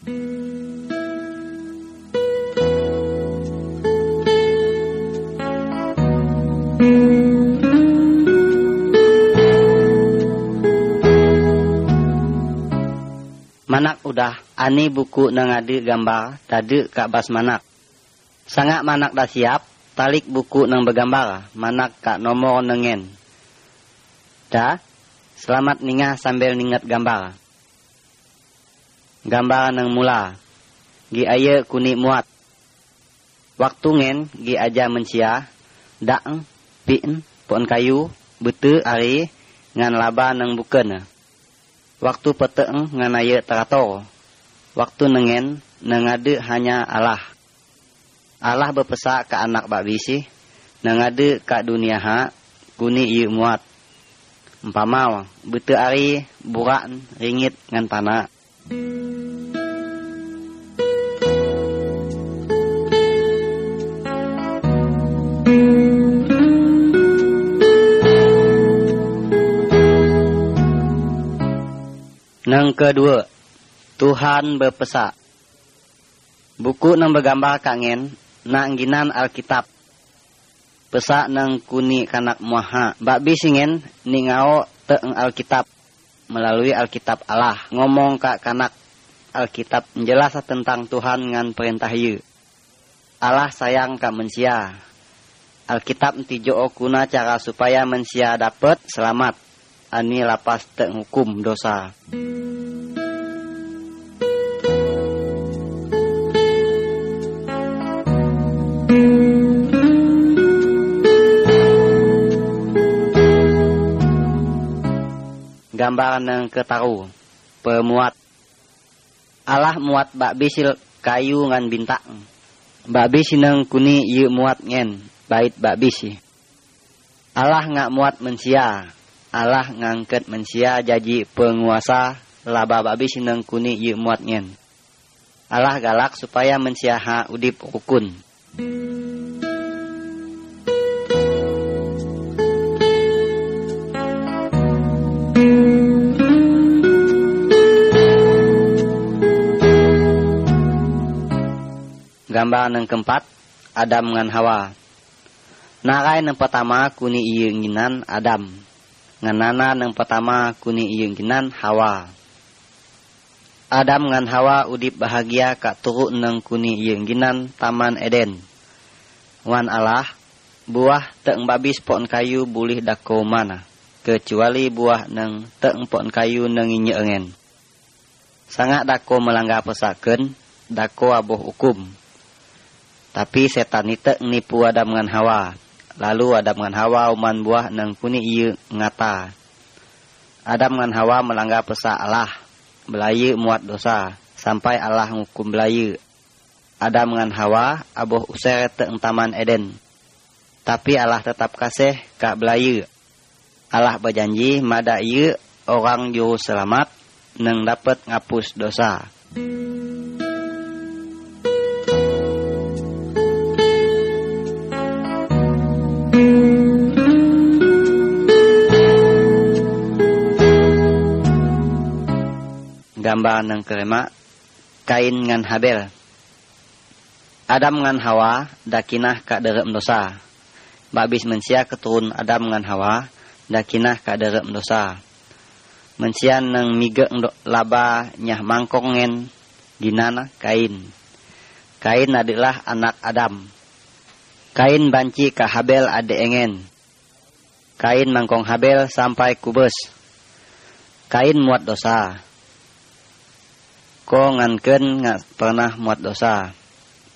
Manak udah ani buku nang ada gambar tadi kak bas manak. Sangat manak dah siap, talik buku nang bergambar, manak kak nomor nengen. Dah, selamat ningah sambil ningat gambar. Gambar nang mula. Gi aye kuni muat. Waktu ngen gi aja mencia, daang, pin, pon kayu, bete ari, ngan laba nang buken. Waktu peteng nganaya terato. Waktu nengen nengade hanya Allah. Allah berpesak ke anak bak bisi. Nengade ke dunia ha kuni ieu muat. Empama bete ari burak ringit ngan tanah. Nang kedua, Tuhan berpesak. Buku nang bergambar kangen, nak ginan Alkitab. Pesak nang kuni kanak muaha. Bak bisingen ningao teeng Alkitab melalui Alkitab Allah. Ngomong kak kanak Alkitab menjelas tentang Tuhan ngan perintah yu. Allah sayang kak mensia. Alkitab tijo kuna cara supaya mensia dapat selamat. Ani lapas teeng hukum dosa. Gambaran yang ketaru pemuat. Allah muat bak bisil kayu ngan bintang. Bak bisi nang kuni yu muat ngen bait bak bisi Allah ngak muat mensia. Allah ngangket mensia jadi penguasa laba bak bisi nang kuni yu muat ngen. Allah galak supaya mensia ha udip rukun Gambar yang keempat, Adam dengan Hawa. Narai yang pertama kuni iyenginan Adam. Nganana yang pertama kuni iyenginan Hawa. Adam dengan Hawa udip bahagia kak turuk nang kuni iyenginan Taman Eden. Wan Allah, buah teeng pon kayu boleh dako mana. Kecuali buah nang teeng pon kayu nang inyengen. Sangat dako melanggar pesaken, dako aboh hukum. Tapi setan itu nipu Adam dengan Hawa. Lalu Adam dengan Hawa uman buah nang kuni ngata. Adam dengan Hawa melanggar pesak Allah. Belayu muat dosa. Sampai Allah ngukum belayu. Adam dengan Hawa aboh usir te taman Eden. Tapi Allah tetap kasih kak belayu. Allah berjanji mada orang juru selamat nang dapat ngapus dosa. Gambar yang kelima kain ngan Habel Adam ngan Hawa dakinah derek dosa. Babis mensia keturun Adam ngan Hawa dakinah kak derek dosa. Mensia nang mige laba nyah mangkong ngen ginana kain. Kain adalah anak Adam. Kain banci ka Habel ade engen kain mangkong Habel sampai kubus kain muat dosa ko nganken nggak pernah muat dosa.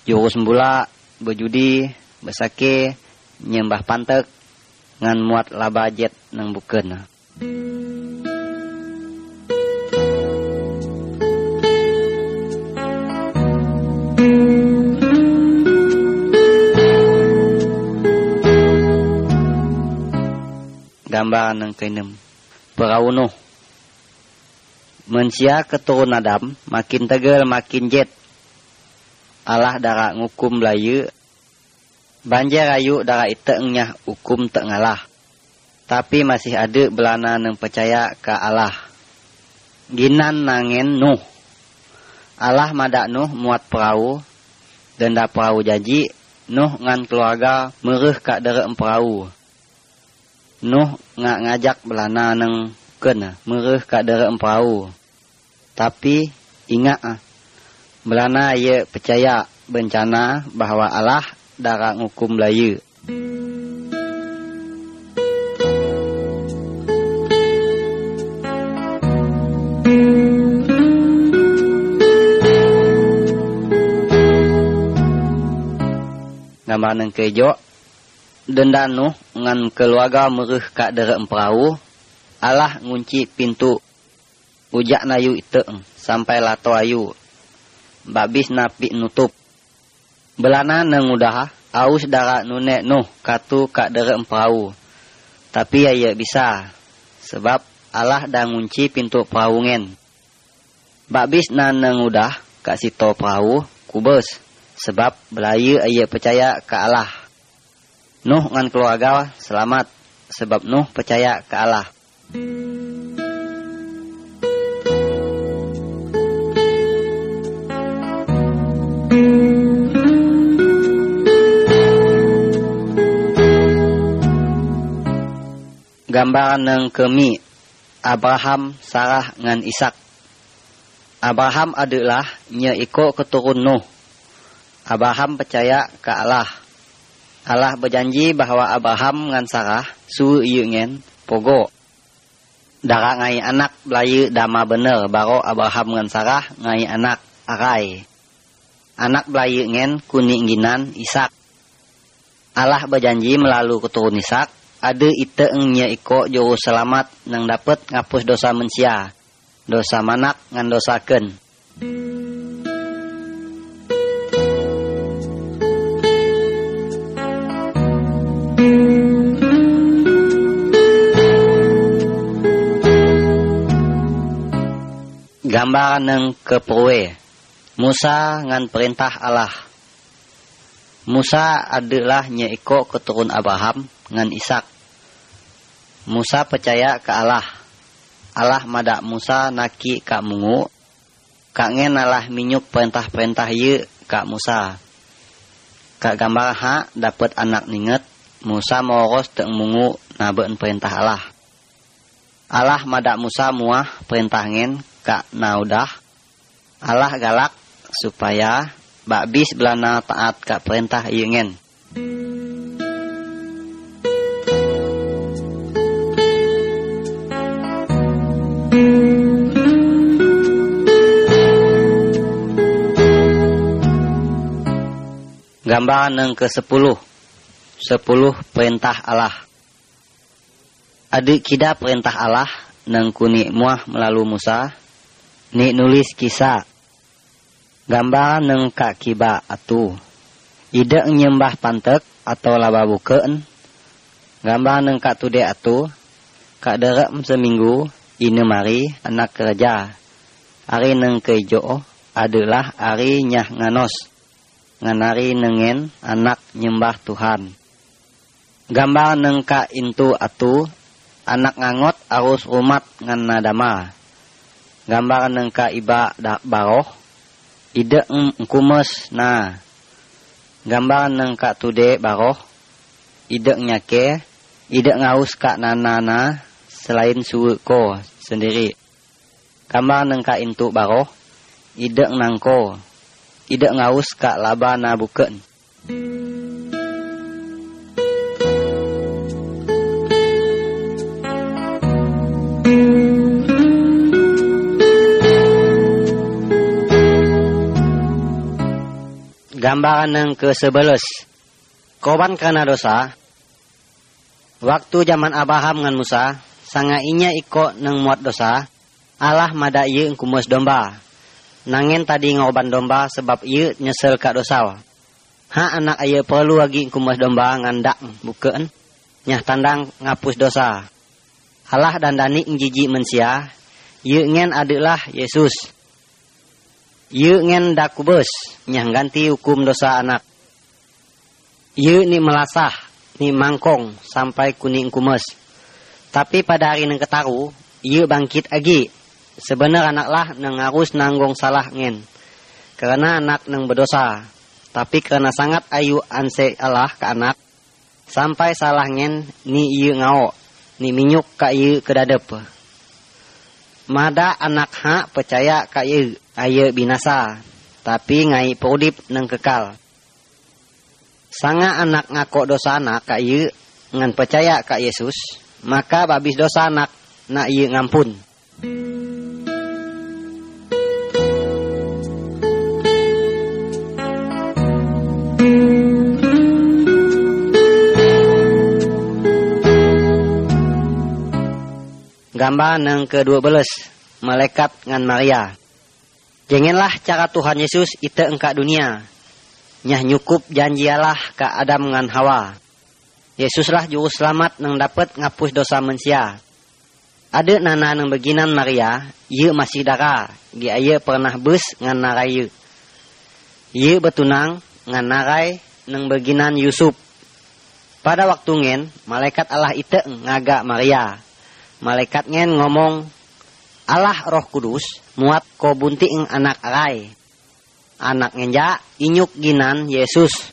Jurus mbula berjudi besake nyembah pantek ngan muat laba jet nang buken gambar nang kenem perawunuh Mensia keturun Adam, makin tegel makin jet. Allah darah ngukum layu. Banjir ayu darah itengnya hukum tak ngalah. Tapi masih ada belana yang percaya ke Allah. Ginan nangen Nuh. Allah madak Nuh muat perahu dan da perahu janji Nuh ngan keluarga mereh kak dere perahu. Nuh ngak ngajak belana neng ken mereh kak dere perahu. Tapi ingat ah, belana ye percaya bencana bahwa Allah darah hukum layu. Nama neng kejo dendanu ngan keluarga mereh kak dere perahu Allah ngunci pintu. Ujak nayu itu sampai lato ayu. Babis napi nutup. Belana neng udah aus dara nunek nuh katu kak dere perahu tapi ya ya bisa sebab Allah dah ngunci pintu perahu ngen babis na neng udah kak sito perahu kubus sebab belayu ia percaya ke Allah. Nuh ngan keluarga selamat sebab Nuh percaya ke Allah. Gambaran yang kemi Abraham, Sarah ngan Ishak. Abraham adalah nya iko keturun Nuh Abraham percaya ke Allah. Allah berjanji bahwa Abraham ngan Sarah su ngen pogo. Dara ngai anak belayu dama bener baro Abraham ngan Sarah ngai anak arai. Anak belayu ngen kuning ginan Isak. Allah berjanji melalui keturun Isak ada ite engnya iko juru selamat nang dapat ngapus dosa manusia. Dosa manak ngan dosa gambaran yang keperwe Musa ngan perintah Allah. Musa adalah nyeiko keturun Abraham ngan Ishak. Musa percaya ke Allah. Allah madak Musa naki kak mungu. Kak ngen Allah minyuk perintah-perintah ye kak Musa. Kak gambar ha dapat anak ninget Musa moros teng mungu naben perintah Allah. Allah madak Musa muah perintah ngen kak naudah. Allah galak supaya bis belana taat kak perintah ingin Gambaran yang ke-10 Sepuluh. Perintah Allah. Adik kida perintah Allah Nang kuni muah melalui Musa ni nulis kisah. Gambar neng kak kiba atu. Ide nyembah pantek atau laba buken. Gambar neng kak tude atu. Kak derek seminggu ine mari anak kerja. Hari neng kejo adalah hari nyah nganos. Nganari nengen anak nyembah Tuhan. Gambar neng kak intu atu anak ngangot arus umat ngan nadama gambaran ng kaiba da baroh ide kumes. Na gambaran ng katude baroh ide nyake ide ngaus ka nanana selain suwe ko sendiri. Gambaran ng kaintu baroh ide nangko ide ngaus ka laba na buken Gambaran yang ke-11 Korban karena dosa Waktu zaman Abraham dengan Musa Sangainya iko neng muat dosa Allah mada iya kumus domba. Nangin tadi ngoban domba sebab iya nyesel kak dosa Ha anak ayah perlu lagi kumus domba ngandak bukan Nyah tandang ngapus dosa. Allah dan dani jiji mensia Iya ngen adalah Yesus Ye ngen dakubus nyang ganti hukum dosa anak. Ye ni melasah, ni mangkong sampai kuning kumes. Tapi pada hari neng ketaru, ye bangkit lagi. Sebenar anaklah neng harus nanggung salah ngen. karena anak nang berdosa. Tapi karena sangat ayu anse Allah ke anak, sampai salah ngen ni ieu ngao, ni minyuk ka ieu kedadep. Mada anak ha percaya ka ieu aye binasa, tapi ngai prodip nang kekal. Sanga anak ngako dosa anak ka ieu ngan percaya ka Yesus, maka babis dosa anak na ieu ngampun. Gambar yang ke-12 Malaikat ngan Maria Janganlah cara Tuhan Yesus itu engkak dunia. Nyah nyukup janji Allah ke Adam ngan Hawa. Yesuslah juru selamat nang dapat ngapus dosa manusia Ada nana nang beginan Maria Ye masih dara. Gi aye pernah bus ngan narai ye. Betunang ngan narai nang beginan Yusuf. Pada waktu ngen, malaikat Allah itu ngagak Maria. Malaikat ngen ngomong Allah roh kudus muat ko bunti ing anak arai anak ngenja inyuk ginan Yesus.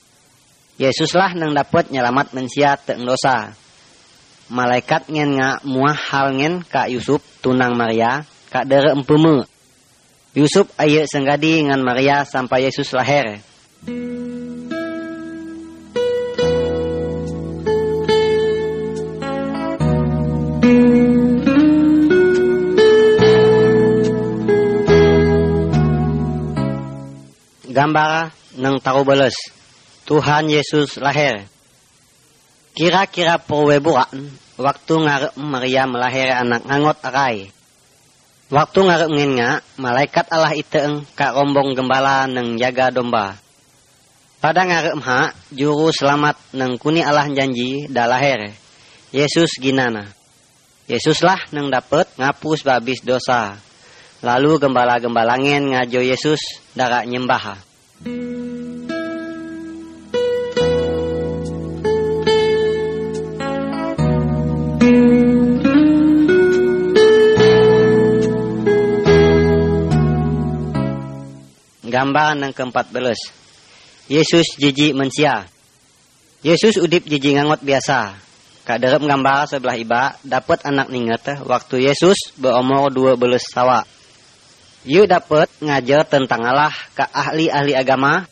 Yesuslah nang dapat nyelamat mensia teng dosa. Malaikat ngen nga muah hal ngen ka Yusuf tunang Maria ka dere empeme. Yusuf aye senggadi ngan Maria sampai Yesus lahir gambar nang tahu beles. Tuhan Yesus lahir. Kira-kira perwe bukan waktu ngarep Maria melahir anak ngangot arai. Waktu ngarep ngenga, malaikat Allah iteeng kak rombong gembala nang jaga domba. Pada ngarep ha, juru selamat nang kuni Allah janji dah lahir. Yesus ginana. Yesuslah nang dapet ngapus babis dosa. Lalu gembala-gembalangin ngajo Yesus darak nyembah. Gambar yang keempat belas. Yesus jiji mensia. Yesus udip jiji ngangot biasa. Kak derep gambar sebelah iba dapat anak ninget waktu Yesus berumur dua belas sawa. You dapat ngajar tentang Allah ke ahli-ahli agama.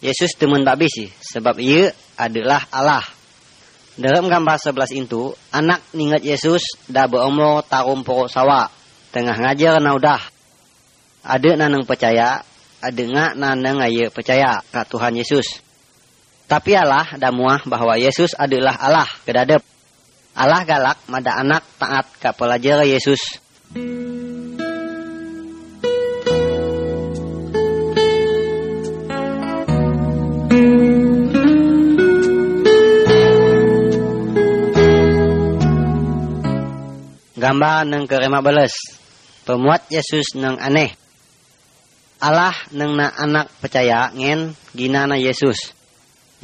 Yesus temen tak bisi sebab you adalah Allah. Dalam gambar sebelas itu, anak ningat Yesus dah berumur tarum pokok sawa. Tengah ngajar naudah. Ada nanang percaya, ada ngak nanang aye percaya ke Tuhan Yesus. Tapi Allah dah muah bahwa Yesus adalah Allah kedadep. Allah galak mada anak taat ke pelajar Yesus. Gambar nang kerema beles. Pemuat Yesus nang aneh. Allah nang na anak percaya ngen ginana Yesus.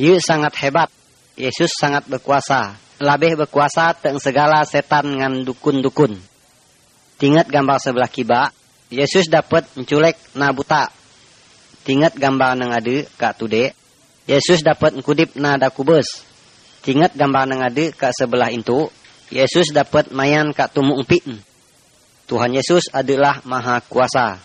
Yu sangat hebat. Yesus sangat berkuasa. Labih berkuasa teng segala setan ngan dukun-dukun. Tingat gambar sebelah kiba. Yesus dapat menculek na buta. Tingat gambar nang ade kak tude. Yesus dapat ngkudip na dakubes. Tingat gambar nang ade kak sebelah itu. Yesus dapat mayan kak tumu umpin. Tuhan Yesus adalah maha kuasa.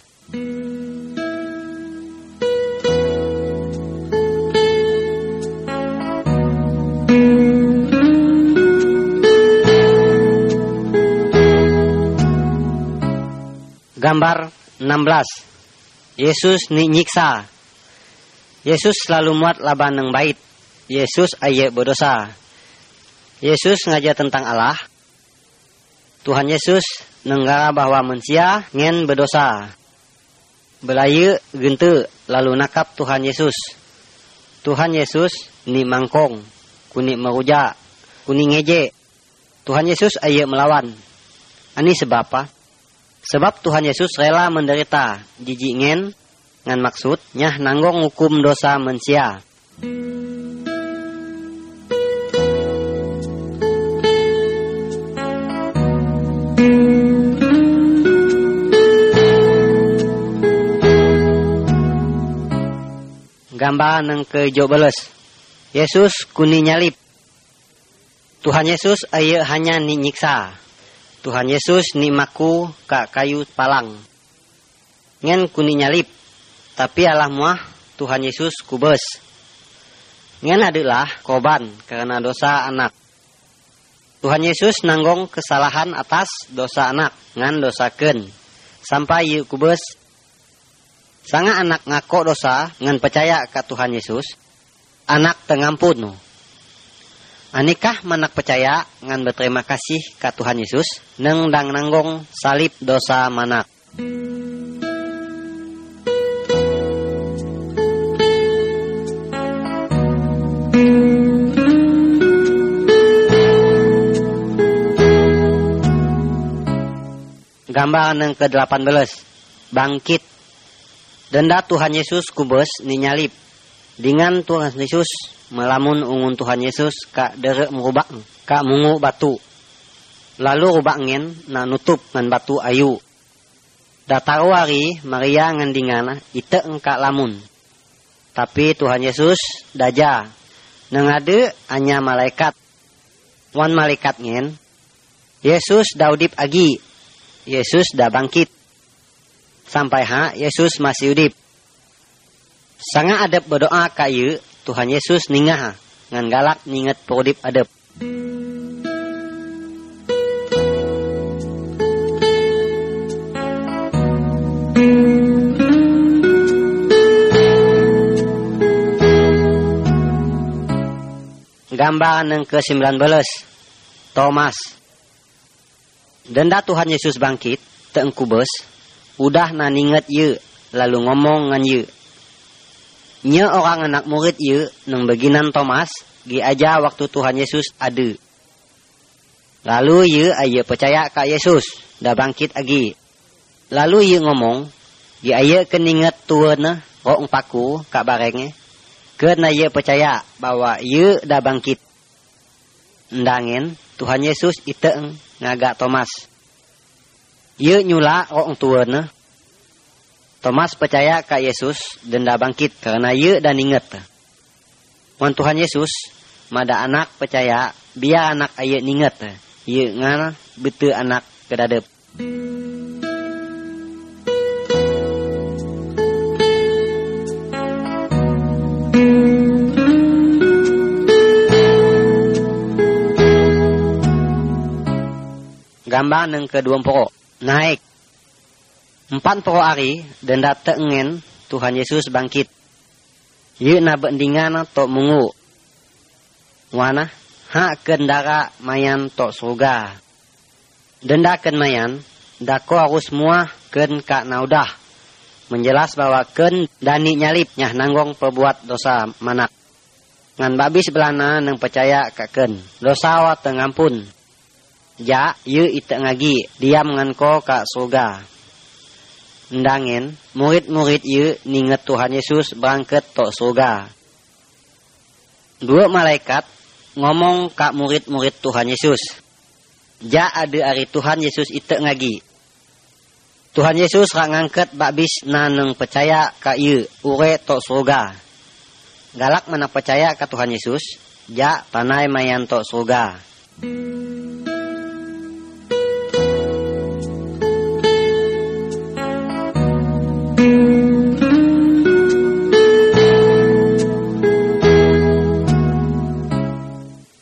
Gambar 16 Yesus ni nyiksa Yesus selalu muat laban yang bait Yesus ayat berdosa Yesus ngajar tentang Allah. Tuhan Yesus nenggara bahwa manusia ngen berdosa. Belayu gente lalu nakap Tuhan Yesus. Tuhan Yesus ni mangkong, kuni meruja, kuni ngeje. Tuhan Yesus ayat melawan. Ani sebab apa? Sebab Tuhan Yesus rela menderita jijik ngen ngan maksud nyah nanggong hukum dosa manusia. Gambar yang ke belas. Yesus kuni nyalip. Tuhan Yesus ayo hanya ni nyiksa. Tuhan Yesus ni maku ka kayu palang. Ngen kuni nyalip. Tapi Allah muah Tuhan Yesus kubes. Ngen adalah korban karena dosa anak. Tuhan Yesus nanggong kesalahan atas dosa anak ngan dosa ken. Sampai yuk kubes Sanga anak ngako dosa ngan percaya ke Tuhan Yesus, anak tengampun. Anikah manak percaya ngan berterima kasih ke Tuhan Yesus, neng dang nanggong salib dosa manak. Gambar yang ke-18 Bangkit Denda Tuhan Yesus kubes ninyalip. Dengan Tuhan Yesus melamun ungun Tuhan Yesus kak derek merubah kak mungu batu. Lalu rubak ngin na nutup ngan batu ayu. Datar wari Maria ngan dingana ite engkak lamun. Tapi Tuhan Yesus daja. Nengade hanya malaikat. Wan malaikat ngin. Yesus daudip agi. Yesus dah bangkit sampai ha Yesus masih udip. Sangat adab berdoa kayu Tuhan Yesus ningah ngan galak ninget prodip adab. Gambar yang ke-19 Thomas Denda Tuhan Yesus bangkit Teengkubes udah naninget ye lalu ngomong ngan ye Nye orang anak murid ye nang beginan Thomas gi aja waktu Tuhan Yesus ada. Lalu ye aye percaya ka Yesus dah bangkit lagi. Lalu ye ngomong ye aye keninget tuan rong paku kak barenge. Karena ye percaya bahwa ye dah bangkit. Ndangin Tuhan Yesus iteng ngagak Thomas. Ye nyula orang tua na. Thomas percaya ke Yesus dan dah bangkit karena ye dan ingat. Wan Tuhan Yesus, mada anak percaya biar anak ayat ingat. Ye ngana betul anak kedadep. Gambar yang kedua pokok naik. Empat puluh hari dan datangin Tuhan Yesus bangkit. Ye na bendingan to mungu. Wana ha kendara mayan to surga. Denda ken mayan dako harus muah ken kak naudah. Menjelas bahwa ken dani nyalip nyah nanggong perbuat dosa manak. Ngan babis belana nang percaya kak ken. Dosa wa tengampun Ja, yu ite ngagi, diam ngan ko ka surga. Ndangin, murid-murid yu ninget Tuhan Yesus berangkat to surga. Dua malaikat ngomong ka murid-murid Tuhan Yesus. Ja ada ari Tuhan Yesus ite ngagi. Tuhan Yesus rak ngangkat babis naneng percaya ka yu ure to surga. Galak mana percaya ka Tuhan Yesus, ja tanai mayan to surga.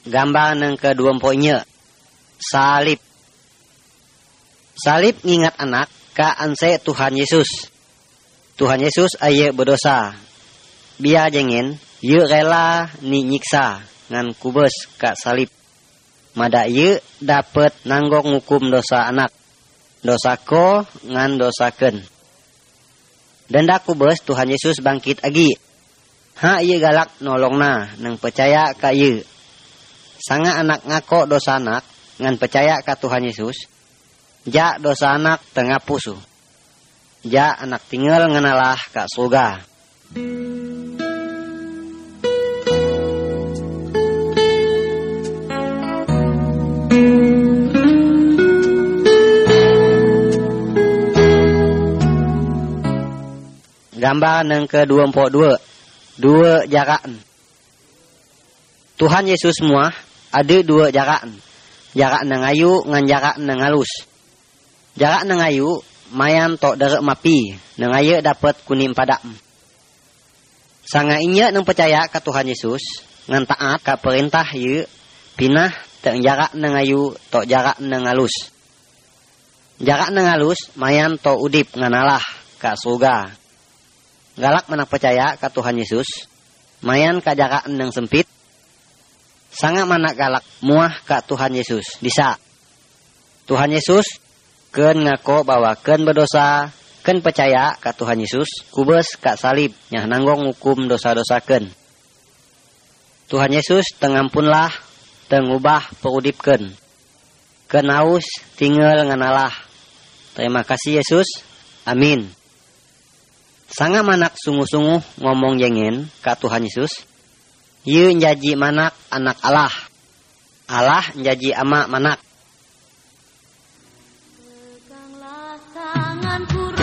Gambar yang kedua poinnya salib. Salib ngingat anak ka anse Tuhan Yesus. Tuhan Yesus aye berdosa. Biar jengin, ye rela ni nyiksa ngan kubes ka salib. Mada ye dapat nanggong hukum dosa anak. Dosa ko ngan dosa Dan dak kubes Tuhan Yesus bangkit agi. Ha ye galak nolong na nang percaya ka ye Sanga anak ngako dosa anak ngan percaya ke Tuhan Yesus. Ja dosa anak tengah pusu. Ja anak tinggal ngenalah ke surga. Gambar yang ke-22 dua jaraan. Tuhan Yesus semua ada dua jaraan. Jarak nang ayu ngan jarak nang halus. Jarak nang ayu mayan tok derek mapi, nang ayu dapat kuning padam. Sanga inya nang percaya ke Tuhan Yesus, ngan taat ke perintah ye, pinah teng jarak nang ayu tok jarak nang halus. Jarak nang halus mayan tok udip ngan Allah ka surga. Galak mana percaya ke Tuhan Yesus, mayan ka jarak nang sempit, sangat mana galak muah ke Tuhan Yesus. Bisa. Tuhan Yesus ken ngako bahwa ken berdosa ken percaya ke Tuhan Yesus kubes kak salib yang nanggong hukum dosa-dosa ken Tuhan Yesus tengampunlah tengubah perudip ken ken aus tinggal nganalah terima kasih Yesus. Amin sangat manak sungguh-sungguh ngomong jengen ke Tuhan Yesus Yu njaji manak anak Allah. Allah njaji ama manak. Peganglah tanganku